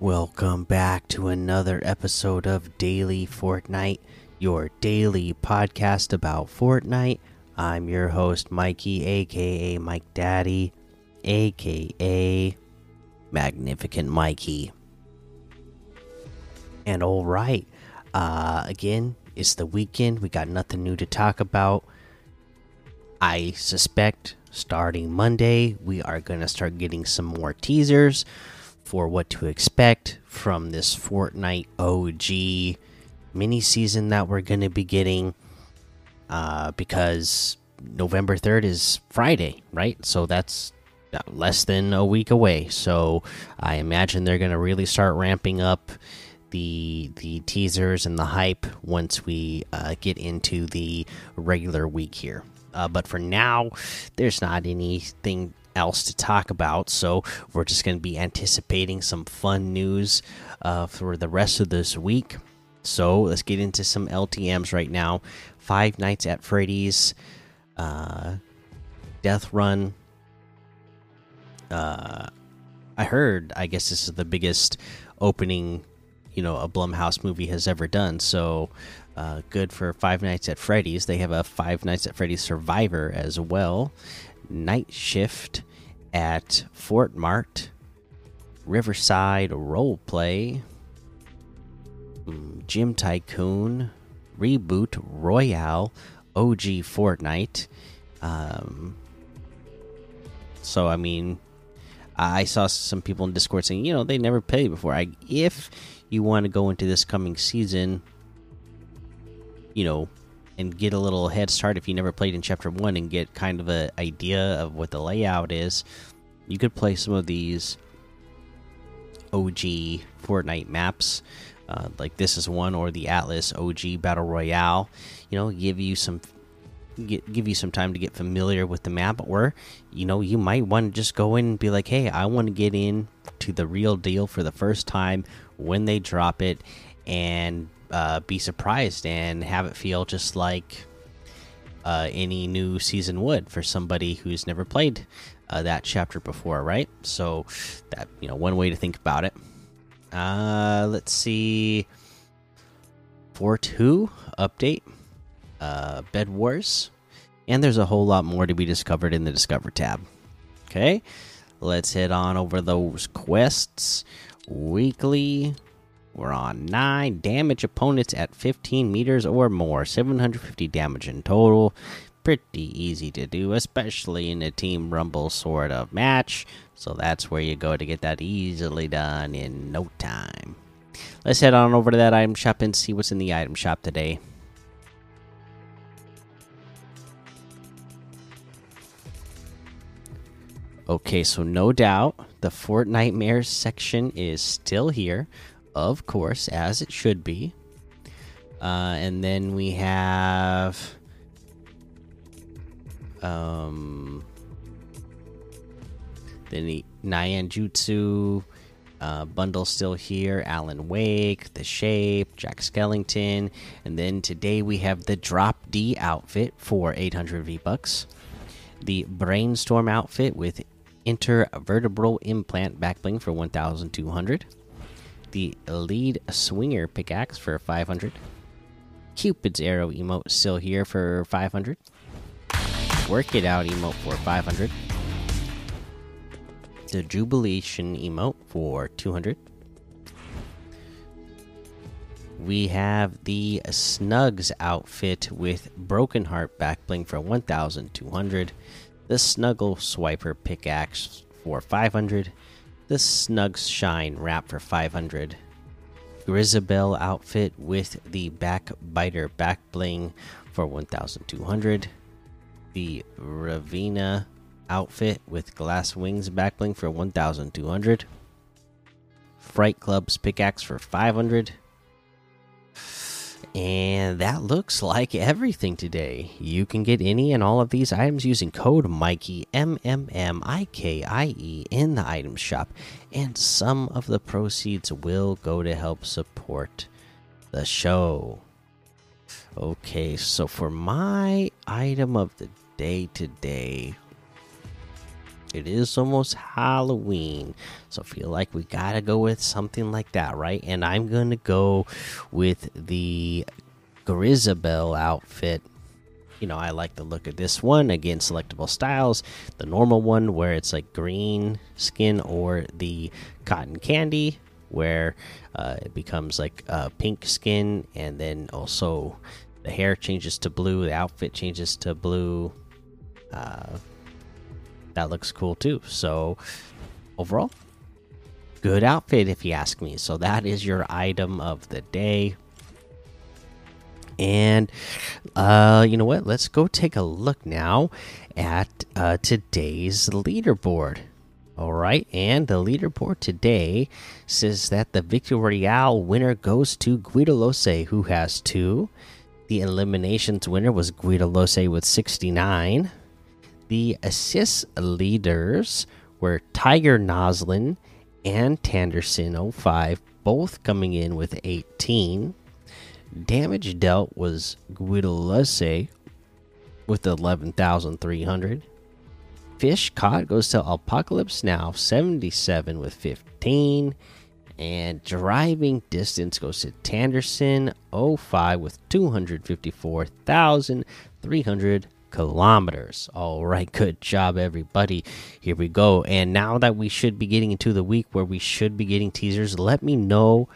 Welcome back to another episode of Daily Fortnite, your daily podcast about Fortnite. I'm your host, Mikey, aka Mike Daddy, aka Magnificent Mikey. And all right, uh, again, it's the weekend. We got nothing new to talk about. I suspect starting Monday, we are going to start getting some more teasers for what to expect from this Fortnite OG mini season that we're going to be getting. Uh, because November 3rd is Friday, right? So that's less than a week away. So I imagine they're going to really start ramping up the the teasers and the hype once we uh, get into the regular week here. Uh, but for now, there's not anything else to talk about. So we're just going to be anticipating some fun news uh, for the rest of this week. So let's get into some LTMs right now. Five Nights at Freddy's, uh, Death Run. Uh, I heard. I guess this is the biggest opening, you know, a Blumhouse movie has ever done. So uh, good for Five Nights at Freddy's. They have a Five Nights at Freddy's Survivor as well. Night Shift at Fort Mart, Riverside Roleplay, mm, Gym Tycoon, Reboot Royale, OG Fortnite. Um, so I mean, I saw some people in Discord saying, you know, they never played before. I if you want to go into this coming season, you know, and get a little head start if you never played in chapter one and get kind of an idea of what the layout is you could play some of these og fortnite maps uh, like this is one or the atlas og battle royale you know give you some get, give you some time to get familiar with the map or you know you might want to just go in and be like hey i want to get in to the real deal for the first time when they drop it and uh, be surprised and have it feel just like uh, any new season would for somebody who's never played uh, that chapter before, right? So that you know one way to think about it. Uh, let's see. Fort Who update, uh, Bed Wars, and there's a whole lot more to be discovered in the Discover tab. Okay, let's head on over those quests. Weekly we're on 9. Damage opponents at 15 meters or more. 750 damage in total. Pretty easy to do, especially in a Team Rumble sort of match. So that's where you go to get that easily done in no time. Let's head on over to that item shop and see what's in the item shop today. Okay, so no doubt the Fortnitemares section is still here of course, as it should be. Uh, and then we have um, the Nyan Jutsu uh, bundle still here. Alan Wake, The Shape, Jack Skellington, and then today we have the Drop D outfit for 800 V bucks. The Brainstorm outfit with intervertebral implant backbling for 1,200 the lead swinger pickaxe for 500. Cupid's arrow emote still here for 500. Work it out emote for 500. The jubilation emote for 200. We have the Snugs outfit with Broken Heart backbling for 1,200. The Snuggle Swiper pickaxe for 500 the Snugs Shine wrap for 500. Grizabelle outfit with the Backbiter back bling for 1200. The Ravina outfit with glass wings back bling for 1200. Fright Club's pickaxe for 500. And that looks like everything today. You can get any and all of these items using code Mikey M M M I K I E in the item shop, and some of the proceeds will go to help support the show. Okay, so for my item of the day today, it is almost Halloween, so I feel like we gotta go with something like that, right? And I'm gonna go with the Grizabelle outfit. You know, I like the look of this one. Again, selectable styles. The normal one, where it's like green skin, or the cotton candy, where uh, it becomes like uh, pink skin, and then also the hair changes to blue, the outfit changes to blue. Uh, that looks cool too. So overall, good outfit if you ask me. So that is your item of the day. And uh, you know what? Let's go take a look now at uh, today's leaderboard. All right, and the leaderboard today says that the Victory Royale winner goes to Guido Lose, who has two. The eliminations winner was Guido Lose with 69. The assist leaders were Tiger Noslin and Tanderson 05, both coming in with 18. Damage dealt was Guido Lose with 11,300. Fish caught goes to Apocalypse Now 77 with 15. And driving distance goes to Tanderson 05 with 254,300 kilometers. All right, good job, everybody. Here we go. And now that we should be getting into the week where we should be getting teasers, let me know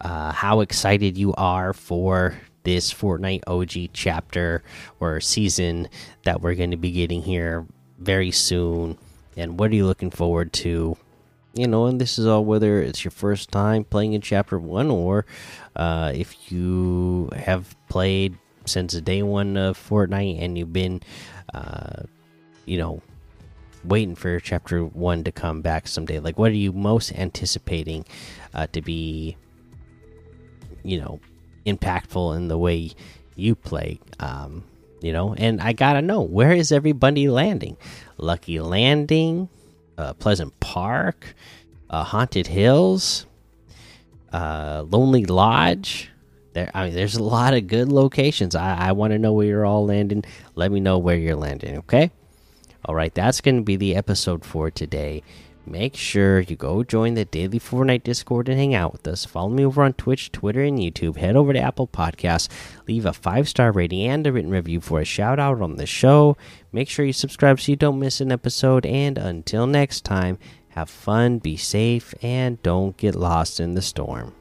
uh, how excited you are for this Fortnite OG chapter or season that we're going to be getting here very soon. And what are you looking forward to? You know, and this is all whether it's your first time playing in chapter one or uh, if you have played since day one of Fortnite and you've been, uh, you know, waiting for chapter one to come back someday. Like, what are you most anticipating uh, to be, you know, impactful in the way you play? Um, you know, and I gotta know where is everybody landing? Lucky Landing, uh, Pleasant Park, uh, Haunted Hills, uh, Lonely Lodge. There, I mean, there's a lot of good locations. I, I want to know where you're all landing. Let me know where you're landing. Okay. All right, that's going to be the episode for today. Make sure you go join the daily Fortnite Discord and hang out with us. Follow me over on Twitch, Twitter, and YouTube. Head over to Apple Podcasts, leave a five star rating and a written review for a shout out on the show. Make sure you subscribe so you don't miss an episode. And until next time, have fun, be safe, and don't get lost in the storm.